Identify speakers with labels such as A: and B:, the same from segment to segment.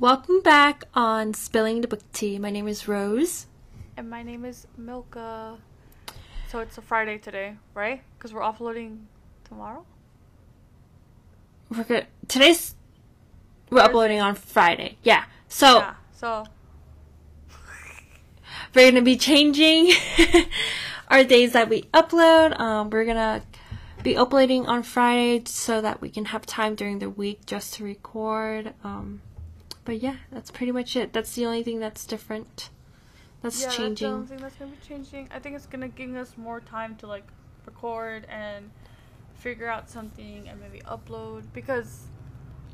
A: Welcome back on Spilling the Book Tea. My name is Rose.
B: And my name is Milka. So it's a Friday today, right? Because we're uploading tomorrow?
A: We're good. Today's we're uploading on Friday. Yeah. So
B: Yeah, so
A: we're gonna be changing our days that we upload. Um, we're gonna be uploading on Friday so that we can have time during the week just to record. Um, but yeah, that's pretty much it. That's the only thing that's different. That's
B: yeah,
A: changing.
B: that's the only thing that's gonna be changing. I think it's gonna give us more time to like record and figure out something and maybe upload because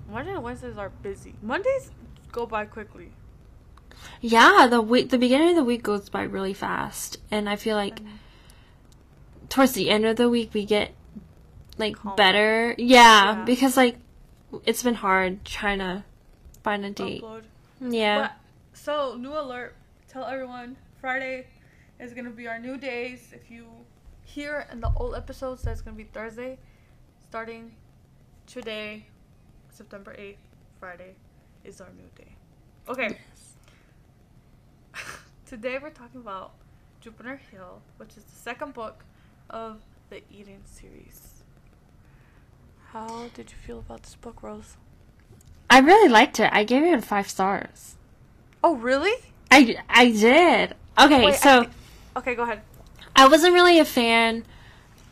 B: Monday and Wednesdays are busy. Mondays go by quickly.
A: Yeah, the week, the beginning of the week goes by really fast, and I feel like
B: And
A: towards the end of the week we get like
B: Calmer.
A: better. Yeah,
B: Yeah.
A: because like it's been hard trying to find a date.
B: upload.
A: Yeah.
B: But, so new alert! Tell everyone Friday is gonna be our new days. If you hear in the old episodes, that's gonna be Thursday, starting today, September eighth. Friday is our new day. Okay. Today we're talking about Juniper Hill, which is the second book of the Eden series. How did you feel about this book, Rose?
A: I really liked it. I gave it five stars.
B: Oh, really?
A: I, I did. Okay,
B: Wait, I
A: so
B: thi- okay, go ahead.
A: I wasn't really a fan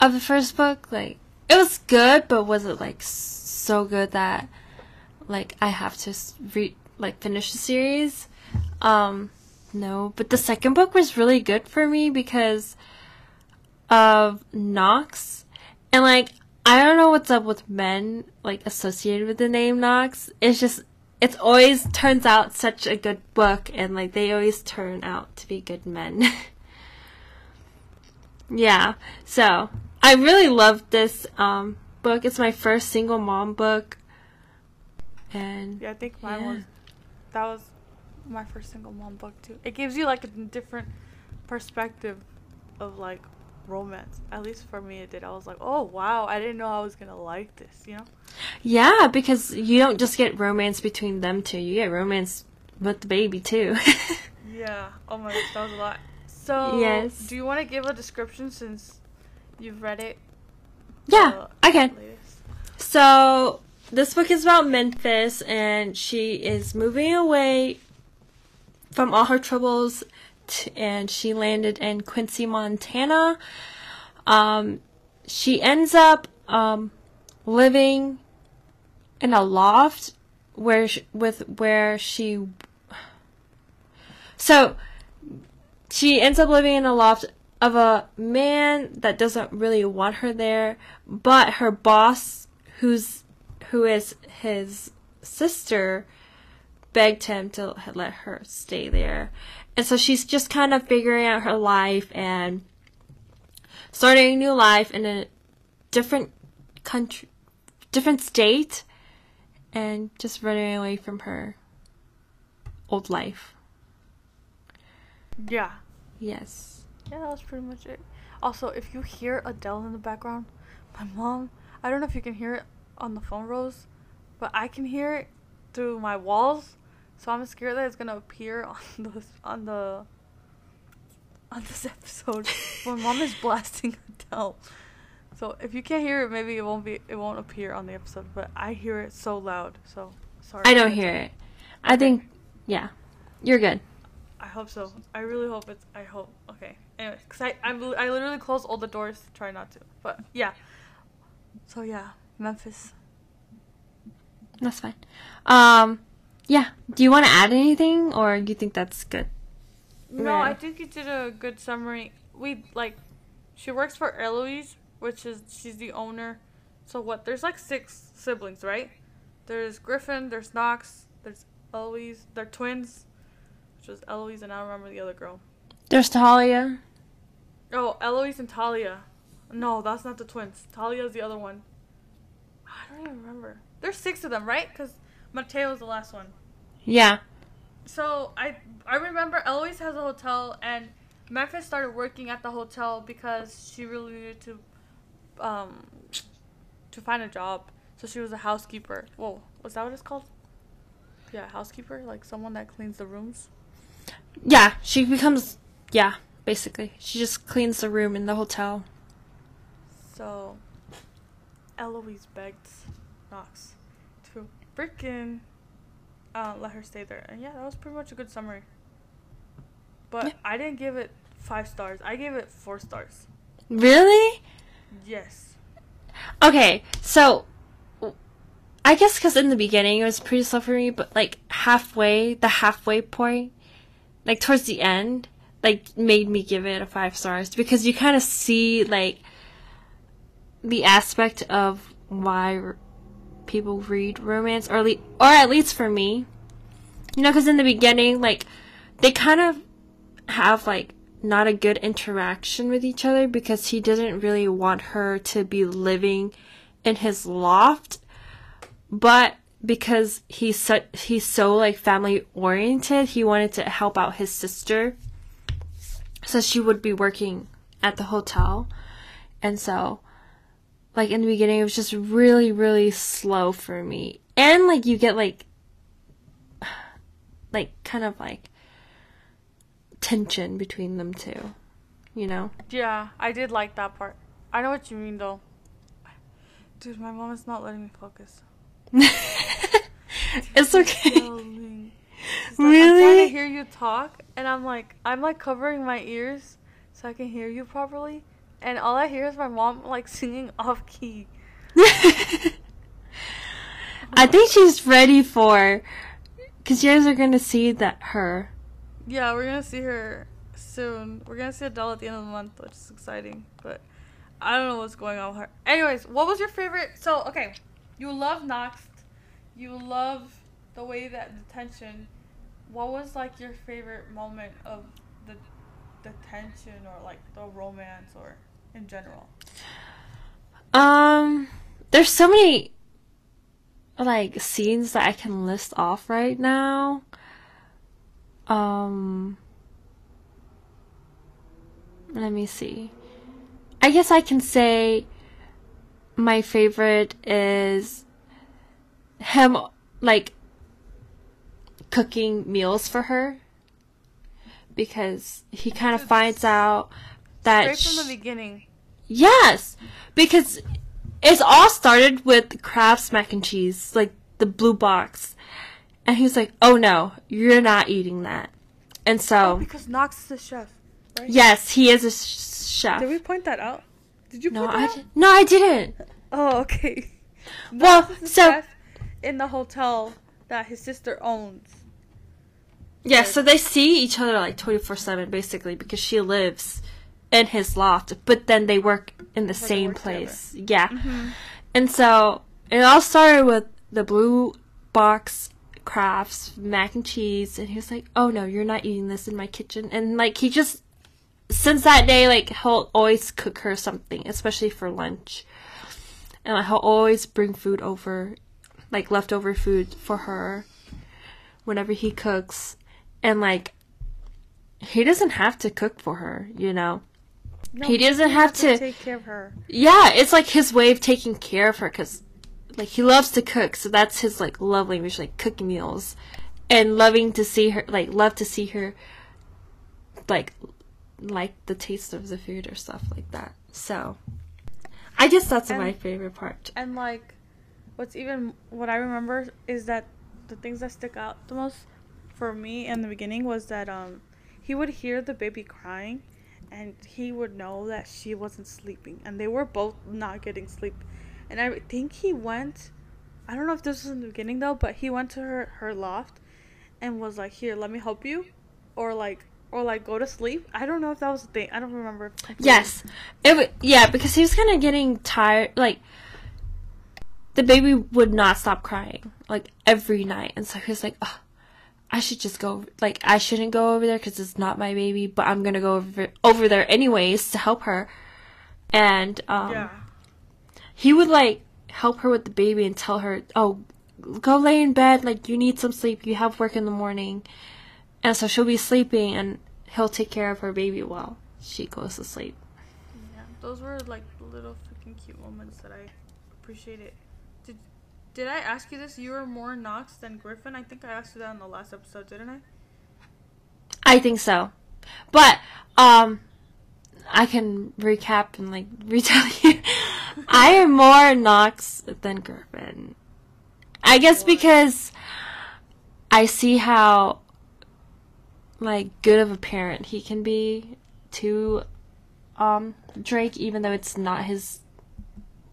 A: of the first book. Like, it was good, but was it like so good that like I have to s- re like finish the series? Um, no. But the second book was really good for me because of Knox, and like I don't know what's up with men like associated with the name Knox. It's just it's always turns out such a good book, and like they always turn out to be good men. Yeah. So I really loved this um, book. It's my first single mom book, and
B: Yeah, I think mine
A: Yeah.
B: was that was my first single mom book too. It gives you like a different perspective of like romance. At least for me it did. I was like, "Oh, wow, I didn't know I was to like this," you know?
A: yeah, because you don't just get romance between them two. You get romance with the baby too.
B: Yeah. Oh my gosh, that was a lot. So,
A: Yes.
B: do you want to give a description since you've read it?
A: yeah, I can.
B: latest?
A: So this book is about Memphis, and she is moving away from all her troubles, and she landed in Quincy, Montana. Um, she ends up um, living in a loft where sh- with where she. So she ends up living in a loft of a man that doesn't really want her there, but her boss, who's who is his sister, begged him to let her stay there, and so she's just kind of figuring out her life and starting a new life in a different country, different state, and just running away from her old life.
B: Yeah.
A: Yes.
B: Yeah, that was pretty much it. Also, if you hear Adele in the background, my mom, I don't know if you can hear it on the phone, Rose, but I can hear it through my walls. So I'm scared that it's gonna appear on the on the on this episode. my mom is blasting Adele. So if you can't hear it, maybe it won't be it won't appear on the episode. But I hear it so loud. So sorry.
A: I don't hear it. I think, yeah, you're good.
B: I hope so. I really hope it's. I hope. Okay. Anyway, cause I I'm, I literally close all the doors to try not to. But yeah. So yeah, Memphis.
A: That's fine. Um, yeah. Do you want to add anything, or you think that's good?
B: No, I think you did a good summary. We like, she works for Eloise, which is she's the owner. So what? There's like six siblings, right? There's Griffin. There's Knox. There's Eloise. They're twins, which was Eloise, and I don't remember the other girl.
A: There's Talia.
B: Oh, Eloise and Talia. No, that's not the twins. Talia's the other one. I don't even remember. There's six of them, right? Because Mateo's the last one.
A: Yeah.
B: So I I remember Eloise has a hotel, and Memphis started working at the hotel because she really needed to um to find a job. So she was a housekeeper. Whoa, was that what it's called? Yeah, housekeeper, like someone that cleans the rooms.
A: Yeah, she becomes yeah, basically. She just cleans the room in the hotel.
B: So, Eloise begged Knox freaking uh, let her stay there. And yeah, that was pretty much a good summary. But
A: Yeah.
B: I didn't give it five stars. I gave it four stars.
A: Really?
B: Yes.
A: Okay, so I guess because in the beginning it was pretty slow for me, but like halfway, the halfway point, like towards the end, like made me give it a five stars because you kind of see like the aspect of why people read romance, or le- or at least for me, you know, because in the beginning, like they kind of have like not a good interaction with each other because he didn't really want her to be living in his loft. But because he's so he's so like family oriented he wanted to help out his sister. So she would be working at the hotel. And so like in the beginning it was just really really slow for me and like you get like like kind of like tension between them two you know
B: Yeah, I did like that part. I know what you mean though. Dude, my mom is not letting me focus.
A: it's okay
B: like, I'm trying to hear you talk, and I'm like, I'm like covering my ears so I can hear you properly, and all I hear is my mom like singing off key.
A: I think she's ready for, because you guys are gonna see that her.
B: Yeah, we're gonna see her soon. We're gonna see Adele at the end of the month, which is exciting. But I don't know what's going on with her. Anyways, what was your favorite? So okay, you love Knox, you love the way that the tension. What was like your favorite moment of the the tension or like the romance or in general?
A: Um, there's so many like scenes that I can list off right now. Um, let me see. I guess I can say my favorite is him like cooking meals for her because he kind of finds out that
B: Right from the beginning.
A: Yes, because it's all started with Kraft's mac and cheese, like the blue box, and he's like, "Oh no, you're not eating that." And
B: Oh,
A: so,
B: because Knox is a chef, right?
A: yes, he is a sh- chef.
B: Did we point that out? Did you
A: no,
B: point
A: I
B: out?
A: di- no, I didn't.
B: Oh, okay.
A: Well,
B: Knox is
A: so-
B: in the hotel that his sister owns.
A: Yeah, so they see each other like twenty four seven, basically, because she lives in his loft, but then they work in the same
B: work together.
A: place. Yeah. Mm-hmm. And so it all started with the blue box Kraft's mac and cheese, and he was like, "Oh no, you're not eating this in my kitchen." And like he just since that day, like he'll always cook her something, especially for lunch, and like, he'll always bring food over, like leftover food for her whenever he cooks, and like he doesn't have to cook for her, you know.
B: No,
A: He doesn't have
B: has
A: to-
B: take care of her.
A: Yeah, it's like his way of taking care of her because, like, he loves to cook, so that's his like love language, like cooking meals, and loving to see her, like, love to see her, like, like the taste of the food or stuff like that. So, I guess that's
B: And-
A: my favorite part.
B: And like, what's even what I remember is that the things that stick out the most for me in the beginning was that um he would hear the baby crying, and he would know that she wasn't sleeping, and they were both not getting sleep, and I think he went. I don't know if this was in the beginning though, but he went to her her loft, and was like, "Here, let me help you," or like. Or like go to sleep. I don't know if that was the thing. I don't remember.
A: Yes, it w- yeah because he was kind of getting tired. Like the baby would not stop crying like every night, and so he was like, oh, "I should just go. Like I shouldn't go over there because it's not my baby, but I'm gonna go over over there anyways to help her." And um,
B: Yeah.
A: he would like help her with the baby and tell her, "Oh, go lay in bed. Like you need some sleep. You have work in the morning." And so she'll be sleeping, and he'll take care of her baby while she goes to sleep.
B: Yeah, those were like little freaking cute moments that I appreciated. Did I ask you this? You were more Knox than Griffin. I think I asked you that in the last episode, didn't I?
A: I think so. But um I can recap and like retell you. I am more Knox than Griffin. I guess because I see how like good of a parent he can be to um Drake even though it's not his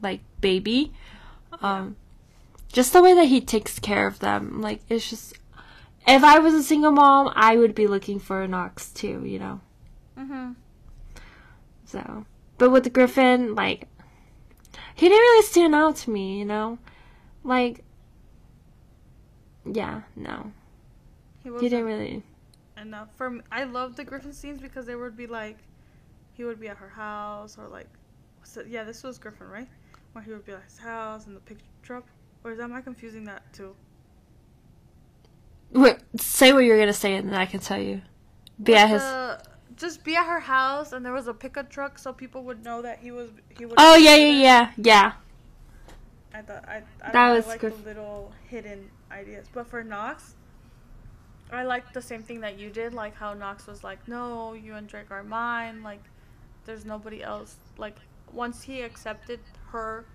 A: like baby. Um just the way that he takes care of them like it's just if I was a single mom, I would be looking for a Knox too, you know.
B: Mm-hmm.
A: So, but with Griffin, like, he didn't really stand out to me, you know. Like, yeah, no,
B: He
A: he didn't really.
B: enough for me. I love the Griffin scenes because they would be like, he would be at her house or like? Yeah, this was Griffin, right? Where he would be at his house and the picture truck. Or is am I confusing that too?
A: Wait, say what you're gonna say, and then I can tell you. Be at his.
B: The- just be at her house and there was a pickup truck so people would know that he was he was.
A: Oh yeah, yeah, yeah, yeah.
B: I thought I, I,
A: That
B: I
A: was
B: like
A: good.
B: the little hidden ideas. But for Knox, I like the same thing that you did, like how Knox was like, "No, you and Drake are mine. Like, there's nobody else." Like once he accepted her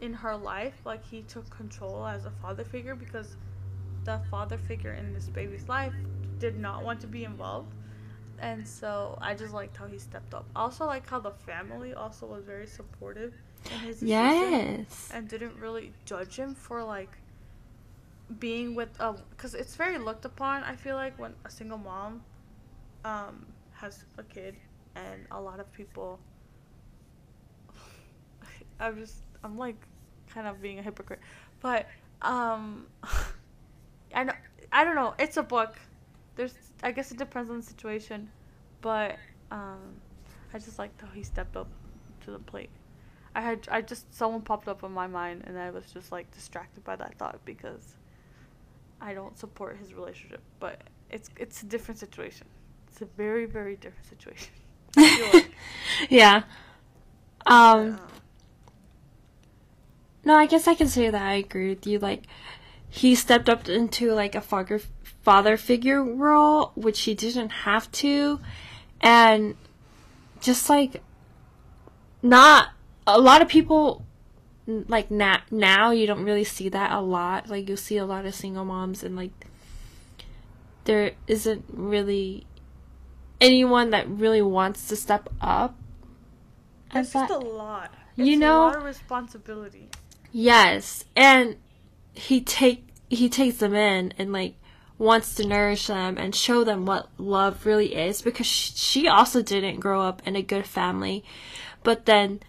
B: in her life, like he took control as a father figure because the father figure in this baby's life did not want to be involved. And so I just liked how he stepped up. Also like how the family also was very supportive in his
A: Yes.
B: and didn't really judge him for like being with a because it's very looked upon i feel like when a single mom um has a kid and a lot of people i'm just i'm like kind of being a hypocrite but um i know i don't know it's a book there's i guess it depends on the situation but um i just liked how he stepped up to the plate I had I just someone popped up in my mind and I was just like distracted by that thought because I don't support his relationship, but it's it's a different situation. It's a very very different situation. Like.
A: yeah. Um.
B: Um,
A: No, I guess I can say that I agree with you. Like, he stepped up into like a father father figure role, which he didn't have to, and just like not a lot of people like na- now you don't really see that a lot. Like you'll see a lot of single moms and like there isn't really anyone that really wants to step up.
B: it's just
A: that.
B: a lot.
A: You know-
B: a lot of responsibility.
A: Yes, and he take he takes them in and like wants to nourish them and show them what love really is because she also didn't grow up in a good family, but then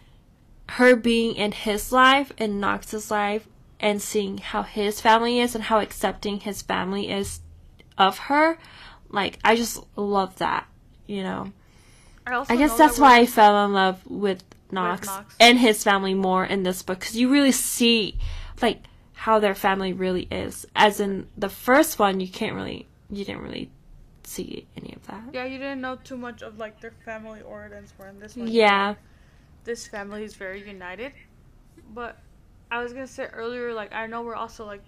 A: her being in his life and Knox's life and seeing how his family is and how accepting his family is of her, like I just love that, you know.
B: I also
A: I guess that's
B: that
A: why I fell in love with Knox,
B: Knox.
A: and his family more in this book because you really see like how their family really is. As in the first one, you can't really, you didn't really see any of that.
B: Yeah, you didn't know too much of like their family origins were in this one.
A: Yeah,
B: this family is very united. But I was gonna say earlier, like I know we're also like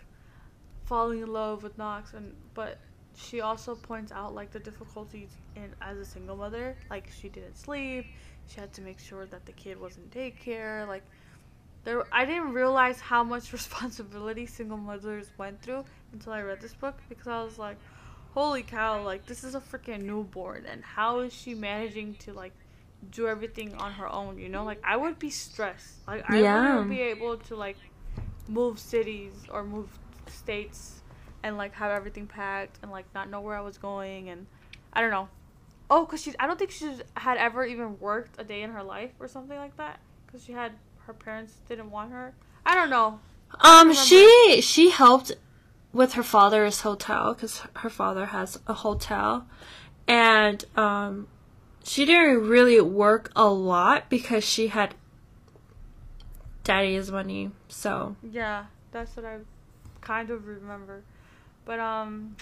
B: falling in love with Knox, and but she also points out like the difficulties in as a single mother. Like she didn't sleep, she had to make sure that the kid was in daycare. Like there, I didn't realize how much responsibility single mothers went through until I read this book because I was like, holy cow! Like this is a freaking newborn, and how is she managing to like do everything on her own, you know? Like I would be stressed. Like I
A: Yeah.
B: wouldn't be able to like move cities or move states and like have everything packed and like not know where I was going and I don't know. Oh, cuz she I don't think she had ever even worked a day in her life or something like that cuz she had her parents didn't want her. I don't know.
A: um, she she helped with her father's hotel because her father has a hotel, and um, she didn't really work a lot because she had daddy's money. So
B: Yeah, that's what I kind of remember. But um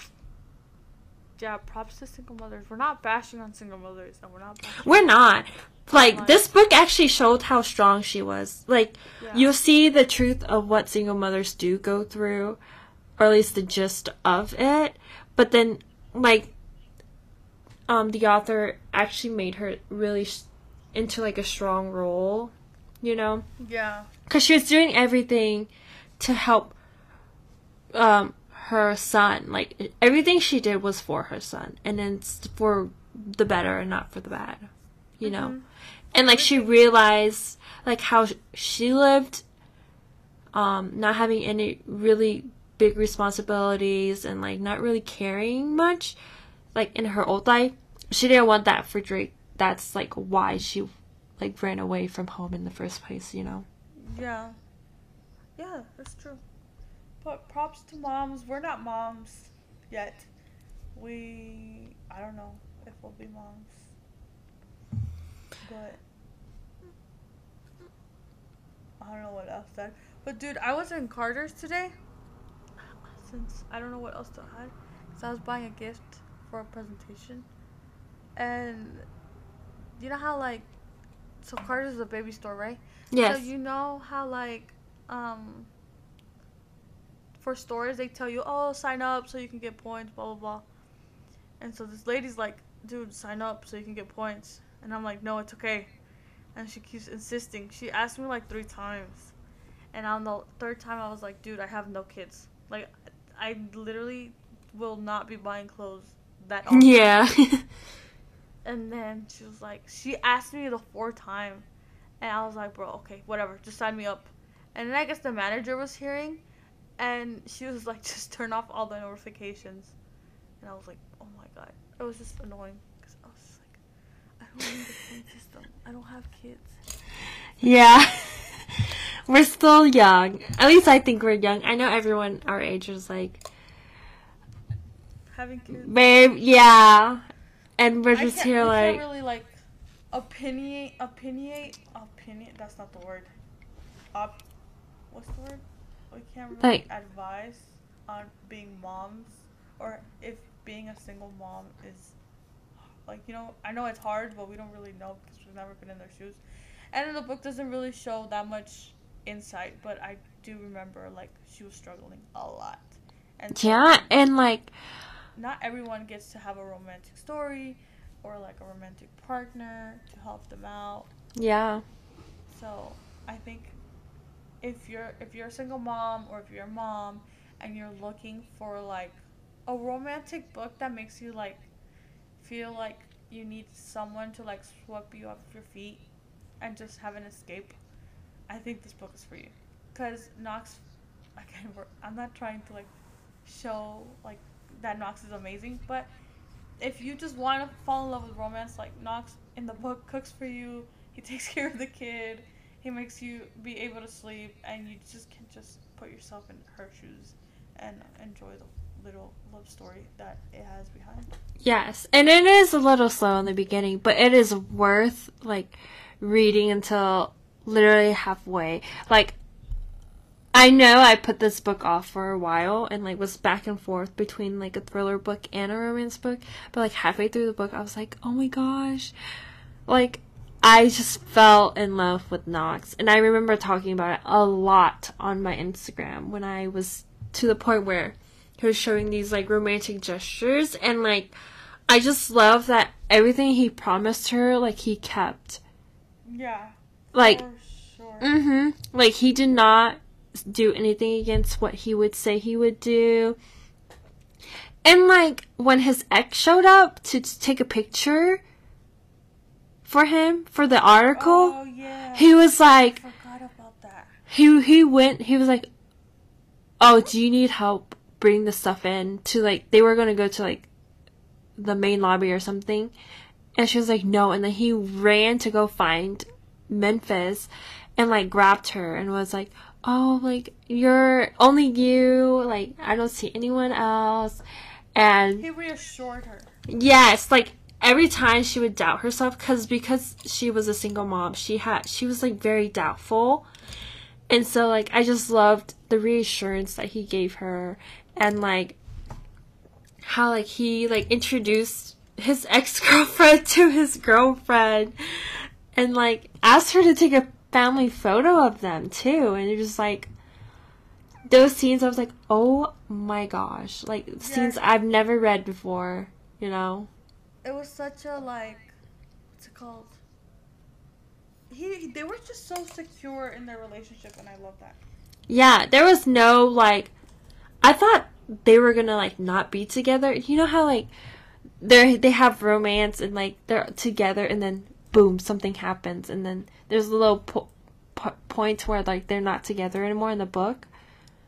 B: yeah, props to single mothers. We're not bashing on single mothers and we're not bashing
A: We're not. like
B: timeline.
A: this book actually showed how strong she was. Like
B: Yeah.
A: you'll see the truth of what single mothers do go through, or at least the gist of it. But then, like, um, the author actually made her really sh- into like a strong role, you know,
B: Yeah.
A: because she was doing everything to help um her son. Like everything she did was for her son, and it's for the better and not for the bad, you know.
B: Mhm.
A: And like she realized like how she lived, um, not having any really big responsibilities and like not really caring much, like in her old life. She didn't want that for Drake. That's like why she like ran away from home in the first place, you know.
B: Yeah. Yeah, that's true. But props to moms. We're not moms yet. We I don't know if we'll be moms. But I don't know what else that. But dude, I was in Carter's today. Since I don't know what else to add, cause I was buying a gift for a presentation, and you know how like, so Carter's is a baby store, right?
A: Yes.
B: So you know how like um for stores they tell you, oh sign up so you can get points, blah blah blah. And so this lady's like, dude, sign up so you can get points. And I'm like, no, it's okay. And she keeps insisting. She asked me like three times. And on the third time I was like, dude, I have no kids. Like I literally will not be buying clothes that often.
A: yeah.
B: And then she was like, she asked me the fourth time, and I was like, bro, okay, whatever, just sign me up. And then I guess the manager was hearing, and she was like, just turn off all the notifications. And I was like, oh my god, it was just annoying because I was just like, I don't need the point system. I don't have kids.
A: yeah. we're still young. At least I think we're young. I know everyone our age is like,
B: Having kids.
A: babe, yeah. And we're just here like,
B: really like opinionate, opinionate, opinion. That's not the word. Op, what's the word? We can't really
A: Like-
B: advise on being moms or if being a single mom is like you know. I know it's hard, but we don't really know because we've never been in their shoes. And the book doesn't really show that much insight, but I do remember like she was struggling a lot. And so-
A: yeah. And like,
B: not everyone gets to have a romantic story or like a romantic partner to help them out.
A: yeah.
B: So I think if you're if you're a single mom or if you're a mom and you're looking for like a romantic book that makes you like feel like you need someone to like sweep you off your feet and just have an escape, I think this book is for you. Cause Knox, again, we're, I'm not trying to like show like that Knox is amazing, but if you just want to fall in love with romance, like Knox in the book cooks for you, he takes care of the kid, he makes you be able to sleep, and you just can just put yourself in her shoes and enjoy the little love story that it has behind.
A: Yes, and it is a little slow in the beginning, but it is worth like reading until literally halfway. Like I know I put this book off for a while and like was back and forth between like a thriller book and a romance book, but like halfway through the book I was like, "Oh my gosh." Like I just fell in love with Knox, and I remember talking about it a lot on my Instagram when I was to the point where he was showing these like romantic gestures and like I just love that everything he promised her like he kept.
B: Yeah,
A: Like
B: for sure.
A: mhm. Like he did not do anything against what he would say he would do. And like when his ex showed up to t- take a picture for him for the article,
B: Oh yeah.
A: he was like
B: I forgot about that.
A: he he went he was like oh do you need help bring the stuff in to like they were gonna go to like the main lobby or something and she was like no and then he ran to go find memphis and like grabbed her and was like oh like you're only you like i don't see anyone else and
B: He reassured her.
A: Yes, like every time she would doubt herself cuz because she was a single mom, she had she was like very doubtful. And so like I just loved the reassurance that he gave her and like how like he like introduced his ex-girlfriend to his girlfriend and like asked her to take a family photo of them too, and it was like those scenes. I was like, oh my gosh, like scenes I've never read before. You know.
B: It was such a like, what's it called? He they were just so secure in their relationship, and I love that.
A: Yeah, there was no like. I thought they were gonna like not be together. You know how like they they have romance and like they're together and then boom something happens and then there's a little po- po- points where like they're not together anymore in the book.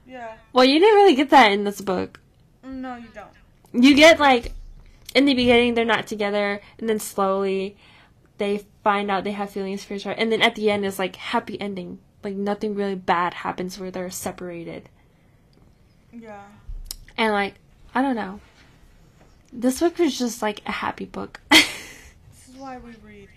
B: Yeah.
A: Well, you didn't really get that in this book.
B: No, you don't.
A: You get like in the beginning they're not together and then slowly they find out they have feelings for each other and then at the end it's like happy ending. Like nothing really bad happens where they're separated.
B: Yeah.
A: And like, I don't know. This book was just like a happy book.
B: This is why we read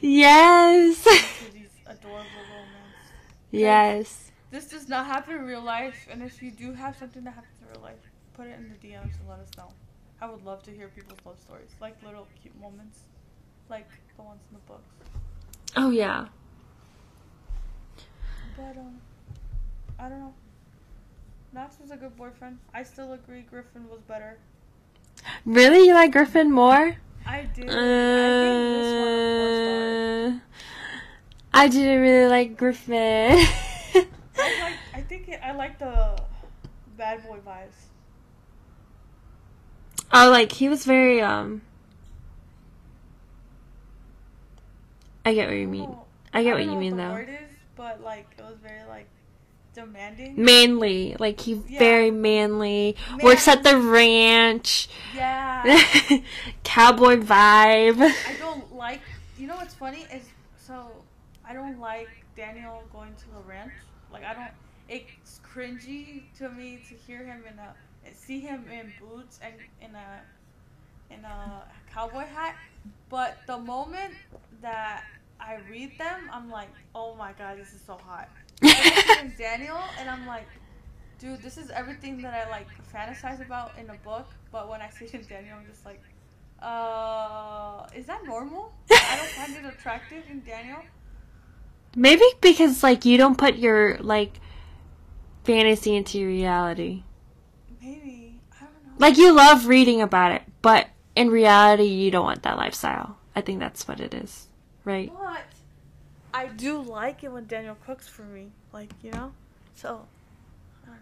A: yes.
B: these adorable romance.
A: yes.
B: This does not happen in real life, and if you do have something that happens in real life, put it in the DMs and let us know. I would love to hear people's love stories, like little cute moments, like the ones in the books.
A: Oh yeah.
B: But um, I don't know. Knox was a good boyfriend. I still agree Griffin was better.
A: Really, you like Griffin more?
B: I did. I think this one was.
A: Uh, I didn't really like Griffin.
B: I like. I think it, I like the bad boy vibes.
A: Oh, like he was very um. I get what you mean.
B: Oh,
A: I get
B: don't
A: what you mean though.
B: Is, but like it was very like demanding.
A: Manly, like he
B: Yeah.
A: very manly. Works at the ranch.
B: Yeah.
A: Cowboy vibe.
B: I don't like. You know what's funny is so I don't like Daniel going to the ranch. Like I don't. It's cringy to me to hear him in a see him in boots and in a in a cowboy hat. But the moment that I read them, I'm like, oh my god, this is so hot. Daniel and I'm like, dude, this is everything that I like fantasize about in a book. But when I see him Daniel, I'm just like, uh, is that normal? I don't find it attractive in Daniel.
A: Maybe because like you don't put your like fantasy into your reality.
B: Maybe I don't know.
A: Like you love reading about it, but in reality you don't want that lifestyle. I think that's what it is, right?
B: But I do like it when Daniel cooks for me, like you know. So I don't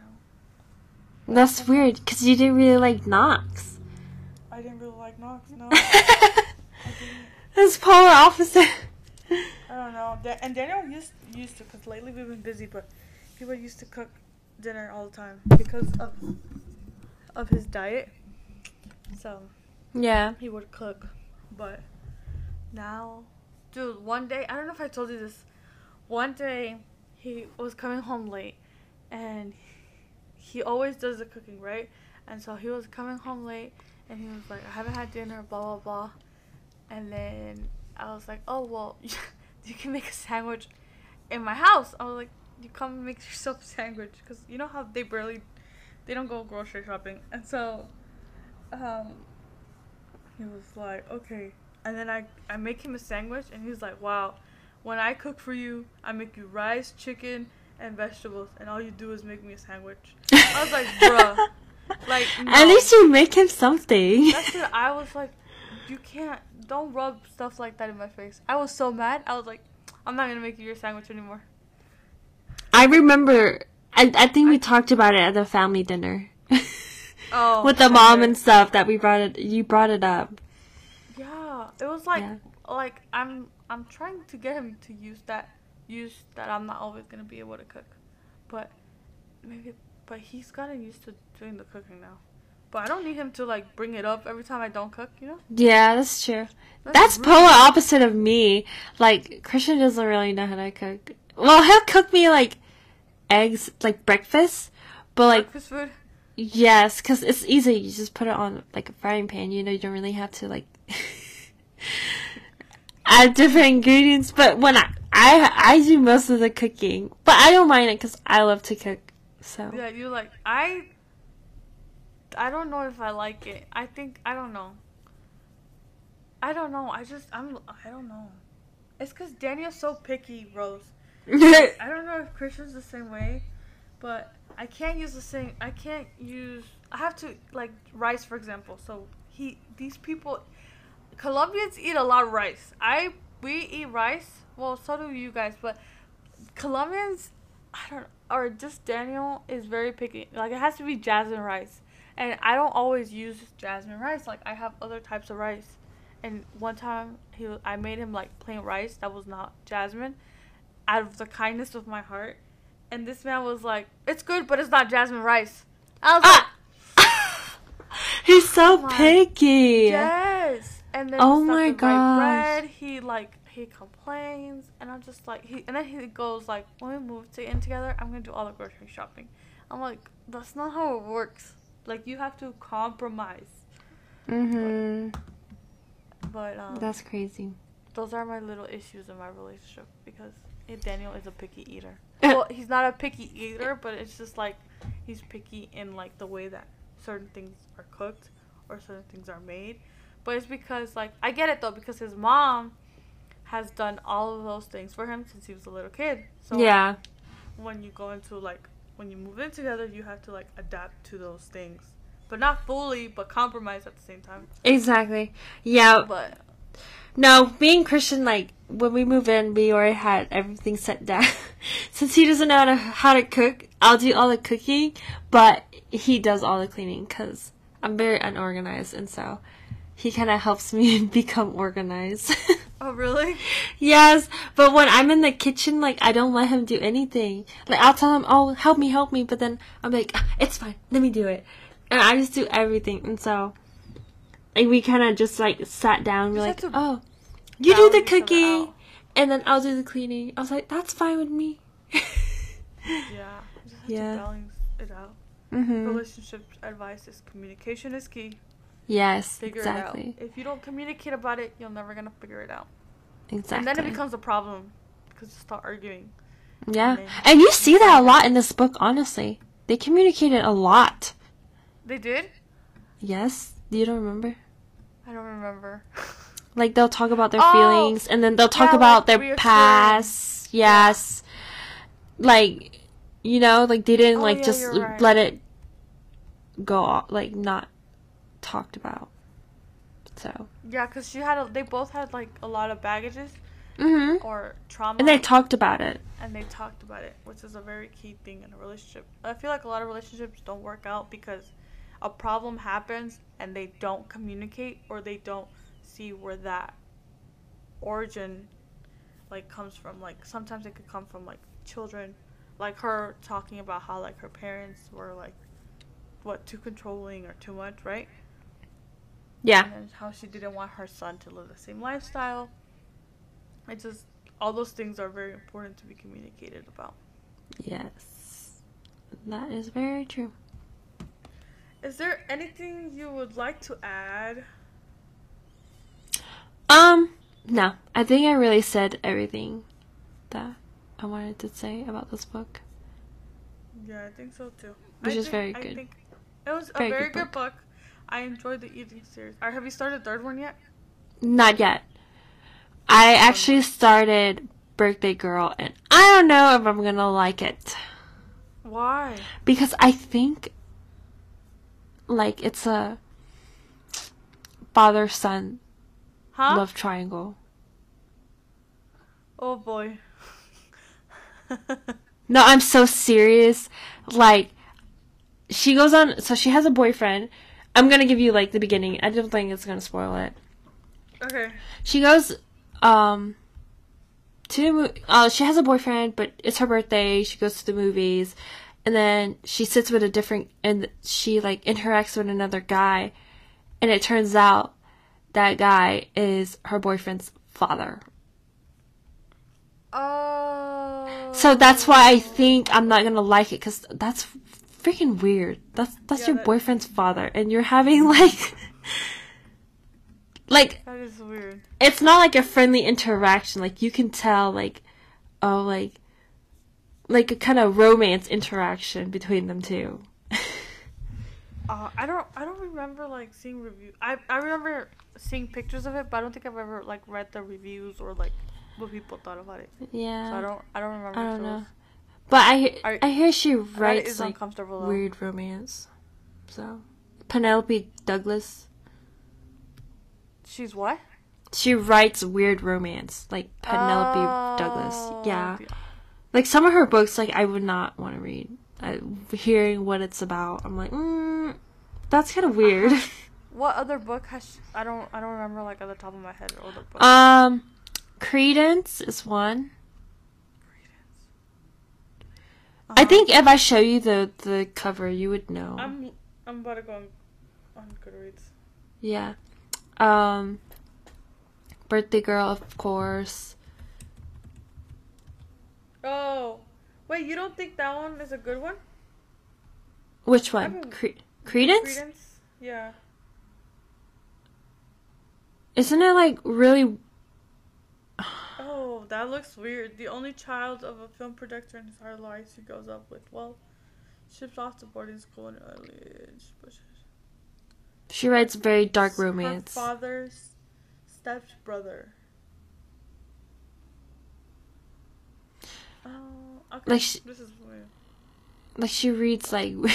B: know.
A: That's weird because you didn't really like Knox.
B: I didn't really like Knox. No.
A: That's polar opposite.
B: I don't know. And Daniel used used to because lately we've been busy, but he would used to cook dinner all the time because of of his diet. So
A: yeah.
B: he would cook, but now, dude, one day I don't know if I told you this. One day he was coming home late, and he always does the cooking, right? And so he was coming home late, and he was like, "I haven't had dinner," blah blah blah. And then I was like, "Oh well, you can make a sandwich in my house." I was like, "You come make yourself a sandwich," because you know how they barely, they don't go grocery shopping, and so, um, he was like, "Okay." And then I I make him a sandwich, and he's like, "Wow, when I cook for you, I make you rice, chicken, and vegetables, and all you do is make me a sandwich." I was like, "Bruh." Like,
A: At least you make him something.
B: That's what I was like. You can't. Don't rub stuff like that in my face. I was so mad. I was like, I'm not gonna make you your sandwich anymore.
A: I remember. I I think we talked about it at the family dinner.
B: Oh,
A: With the mom and stuff that we brought it. You brought it up.
B: Yeah, it was like,
A: Yeah.
B: like I'm, I'm trying to get him to use that, use that I'm not always gonna be able to cook, but maybe, but he's gotten used to doing the cooking now. But I don't need him to like bring it up every time I don't cook. You know.
A: Yeah, that's true. That's
B: rude.
A: polar opposite of me. Like Christian doesn't really know how to cook. Well, he'll cook me like eggs, like breakfast, but like
B: breakfast food.
A: yes, because it's easy. You just put it on like a frying pan. You know, you don't really have to like add different ingredients. But when I I I do most of the cooking, but I don't mind it because I love to cook. So
B: Yeah, you like I. I don't know if I like it. I think I don't know. I don't know. I just I'm I don't know. It's because Daniel's so picky, Rose. I don't know if Christian's the same way, but I can't use the same. I can't use. I have to like rice, for example. So he, these people, Colombians eat a lot of rice. I we eat rice. Well, so do you guys, but Colombians, I don't, or just Daniel is very picky. Like it has to be jasmine rice, and I don't always use jasmine rice. Like I have other types of rice. And one time he, I made him like plain rice that was not jasmine, out of the kindness of my heart. And this man was like, "It's good, but it's not jasmine rice." I was
A: Ah! He's so
B: my-
A: picky.
B: "Yes." And then
A: Oh my
B: right bread. He like he complains, and I'm just like he. And then he goes like, "When we move to in together, I'm gonna do all the grocery shopping." I'm like, "That's not how it works. Like you have to compromise."
A: Mhm.
B: But um,
A: That's crazy.
B: those are my little issues in my relationship because Daniel is a picky eater. well, he's not a picky eater, but it's just like he's picky in like the way that certain things are cooked or certain things are made. But it's because like I get it though because his mom has done all of those things for him since he was a little kid. So
A: yeah.
B: when you go into like when you move in together, you have to like adapt to those things. But not fully, but compromise at the same time.
A: Exactly. Yeah.
B: But
A: No, being Christian, like when we move in, we already had everything set down. Since he doesn't know how to, how to cook, I'll do all the cooking, but he does all the cleaning because I'm very unorganized, and so he kind of helps me become organized.
B: oh really?
A: yes, but when I'm in the kitchen, like I don't let him do anything. Like I'll tell him, "Oh, help me, help me," but then I'm like, "Ah, "It's fine, let me do it," and I just do everything, and so. Like we kind of just like sat down. We're like,
B: just have to
A: oh, you do the
B: balance
A: cooking, and then I'll do the cleaning. I was like, that's fine with me.
B: Yeah. Just have
A: Yeah.
B: to balance it out.
A: hmm
B: Relationship advice is communication is key.
A: Yes,
B: Figure
A: exactly,
B: it out. If you don't communicate about it, you're never gonna figure it out.
A: exactly.
B: And then it becomes a problem because you start arguing.
A: yeah,
B: and then-
A: and you see that a lot in this book. Honestly, they communicated a lot.
B: They did?
A: Yes, you don't remember?
B: I don't remember.
A: Like they'll talk about their
B: Oh,
A: feelings, and then they'll talk
B: yeah,
A: about
B: like
A: their past. Yes, like you know, like they didn't
B: Oh,
A: like
B: yeah,
A: just
B: right.
A: let it go, off, like not talked about. So,
B: yeah, because she had a, they both had like a lot of baggages
A: hmm
B: or trauma.
A: and they talked about it.
B: and they talked about it, which is a very key thing in a relationship. I feel like a lot of relationships don't work out because a problem happens and they don't communicate or they don't see where that origin like comes from. Like sometimes it could come from like children, like her talking about how like her parents were like what too controlling or too much, right?
A: Yeah,
B: and how she didn't want her son to live the same lifestyle. It just all those things are very important to be communicated about.
A: yes, that is very true.
B: Is there anything you would like to add?
A: Um, no, I think I really said everything that I wanted to say about this book.
B: Yeah, I think so too.
A: Which
B: I
A: is
B: think-
A: very
B: I
A: good.
B: think it was
A: Very
B: a
A: good
B: very good
A: book.
B: book. I enjoyed the Eden series. Or have you started the third one yet?
A: Not yet. I actually started Birthday Girl, and I don't know if I'm gonna like it
B: Why?
A: because I think like it's a father son
B: Huh?
A: love triangle.
B: Oh boy.
A: No, I'm so serious. Like, she goes on. So she has a boyfriend. I'm gonna give you like the beginning. I don't think it's gonna spoil it.
B: okay.
A: She goes, um, to the mo- uh, she has a boyfriend, but it's her birthday. She goes to the movies, and then she sits with a different, and she like interacts with another guy, and it turns out that guy is her boyfriend's father.
B: Oh.
A: So that's why I think I'm not gonna like it, cause that's freaking weird. That's that's
B: Yeah,
A: your
B: that-
A: boyfriend's father, and you're having like, like
B: That is weird.
A: it's not like a friendly interaction. Like you can tell, like, oh, like, like a kind of romance interaction between them two.
B: Uh, I don't. I don't remember like seeing review. I I remember seeing pictures of it, but I don't think I've ever like read the reviews or like what people thought about it.
A: Yeah.
B: So I don't I don't remember.
A: I don't know.
B: was-
A: But I hear,
B: I-
A: I hear she
B: I read it
A: writes like
B: uncomfortable
A: weird romance. So Penelope Douglas,
B: She's what?
A: she writes weird romance like Penelope Douglas.
B: Oh,
A: Yeah, like some of her books, like I would not want to read. I, hearing what it's about, I'm like, mm, that's kind of weird.
B: What other book has she, I don't I don't remember like at the top of my head or the book.
A: um, Credence is one. I
B: Uh-huh.
A: think if I show you the the cover, you would know.
B: I'm I'm about to go on, on Goodreads.
A: Yeah. Um Birthday Girl, of course.
B: Oh, wait, you don't think that one is a good one?
A: Which one? Cre- Credence?
B: Credence? Yeah.
A: Isn't it like really
B: Oh, that looks weird. The only child of a film producer in his hard life he grows up with. Well, shipped off to boarding school in early age. But
A: She writes very dark
B: Her
A: romance.
B: father's stepbrother. Oh, okay.
A: Like she-
B: this is weird.
A: Like she reads like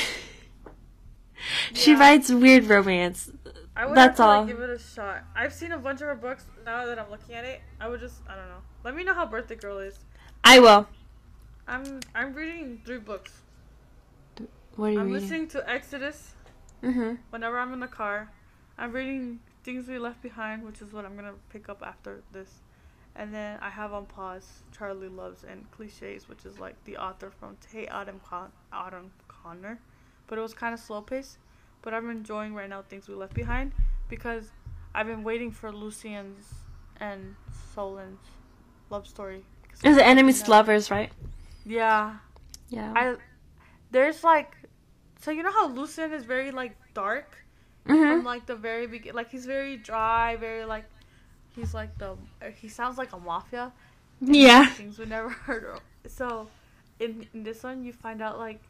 A: She
B: Yeah.
A: writes weird romance.
B: I would
A: That's
B: have to
A: all.
B: like, give it a shot. I've seen a bunch of her books. Now that I'm looking at it, I would just I don't know. Let me know how Birthday Girl is.
A: I will.
B: I'm I'm reading three books.
A: What are you
B: I'm
A: reading?
B: listening to Exodus
A: Mm-hmm.
B: whenever I'm in the car. I'm reading Things We Left Behind, which is what I'm gonna pick up after this. And then I have on pause Charlie Loves and Cliches, which is like the author from Hey Autumn Con- Autumn Connor. But it was kind of slow paced. But I'm enjoying right now Things We Left Behind because I've been waiting for Lucian's and Sloane's love story.
A: It's it enemies to lovers, right?
B: Yeah.
A: Yeah.
B: I there's like so you know how Lucian is very like dark from
A: mm-hmm.
B: like the very beginning like he's very dry very like he's like the uh, he sounds like a mafia.
A: Yeah.
B: things we never heard of. So in, in this one you find out like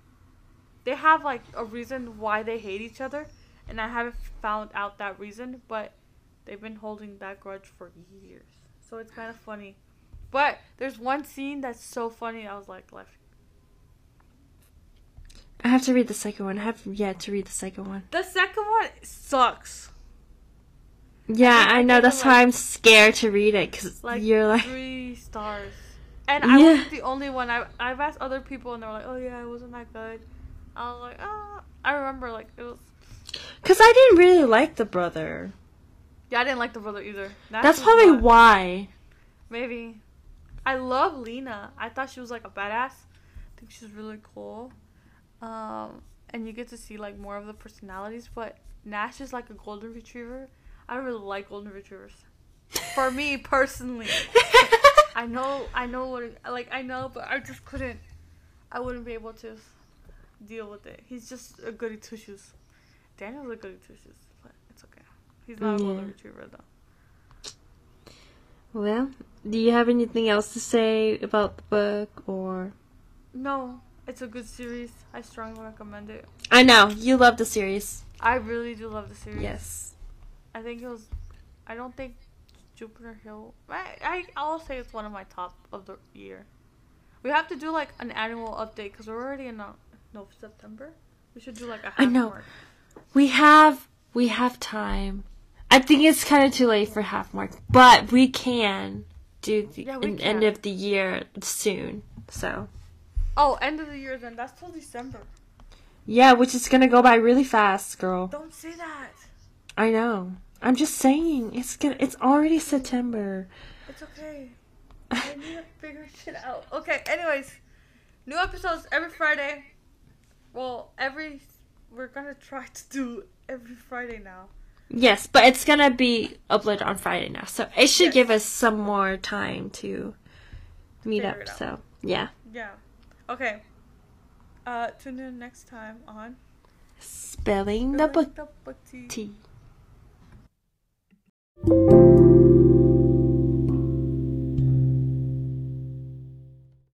B: they have like a reason why they hate each other. And i haven't found out that reason but they've been holding that grudge for years. So it's kind of funny. But there's one scene that's so funny i was like left
A: I have to read the second one. I have yet to read the second one.
B: the second one sucks
A: Yeah, I
B: I
A: know. That's why
B: like-
A: I'm scared to read it because
B: like
A: you're like,
B: three stars. And I
A: Yeah.
B: wasn't the only one. I I've asked other people and they're like, "Oh yeah, it wasn't that good." I was like, "Ah." I remember like it was.
A: because I didn't really like the brother.
B: Yeah, I didn't like the brother either.
A: That's
B: was
A: probably why.
B: Maybe. I love Lena. I thought she was like a badass. I think she's really cool. Um, and you get to see like more of the personalities. But Nash is like a golden retriever. I don't really like golden retrievers. For me personally. I know, I know what, it, like I know, but I just couldn't. I wouldn't be able to deal with it. He's just a goody two shoes. Daniel's a goody two shoes, but it's okay. He's not a golden
A: mm-hmm.
B: retriever though.
A: Well, do you have anything else to say about the book or?
B: No, it's a good series. I strongly recommend it.
A: I know you love the series.
B: I really do love the series.
A: Yes.
B: I think it was. I don't think Juniper Hill. I, I I'll say it's one of my top of the year. We have to do like an annual update because we're already in uh, no September. We should do like a half
A: I know.
B: mark.
A: We have we have time. I think it's kind of too late for half mark, but we can do the
B: Yeah,
A: an end of the year soon. So
B: Oh, end of the year then. That's till December.
A: yeah, which is gonna go by really fast, girl.
B: Don't say that.
A: I know. I'm just saying it's gonna. It's already September.
B: It's okay. I need to figure shit out. Okay, anyways. New episodes every Friday. Well, every. We're gonna try to do every Friday now.
A: Yes, but it's gonna be uploaded on Friday now, so it should
B: Yes.
A: give us some more time to meet
B: Figure
A: up. So yeah,
B: Yeah. Okay. Uh, tune in next time on
A: spelling the book
B: The book tea.
A: tea you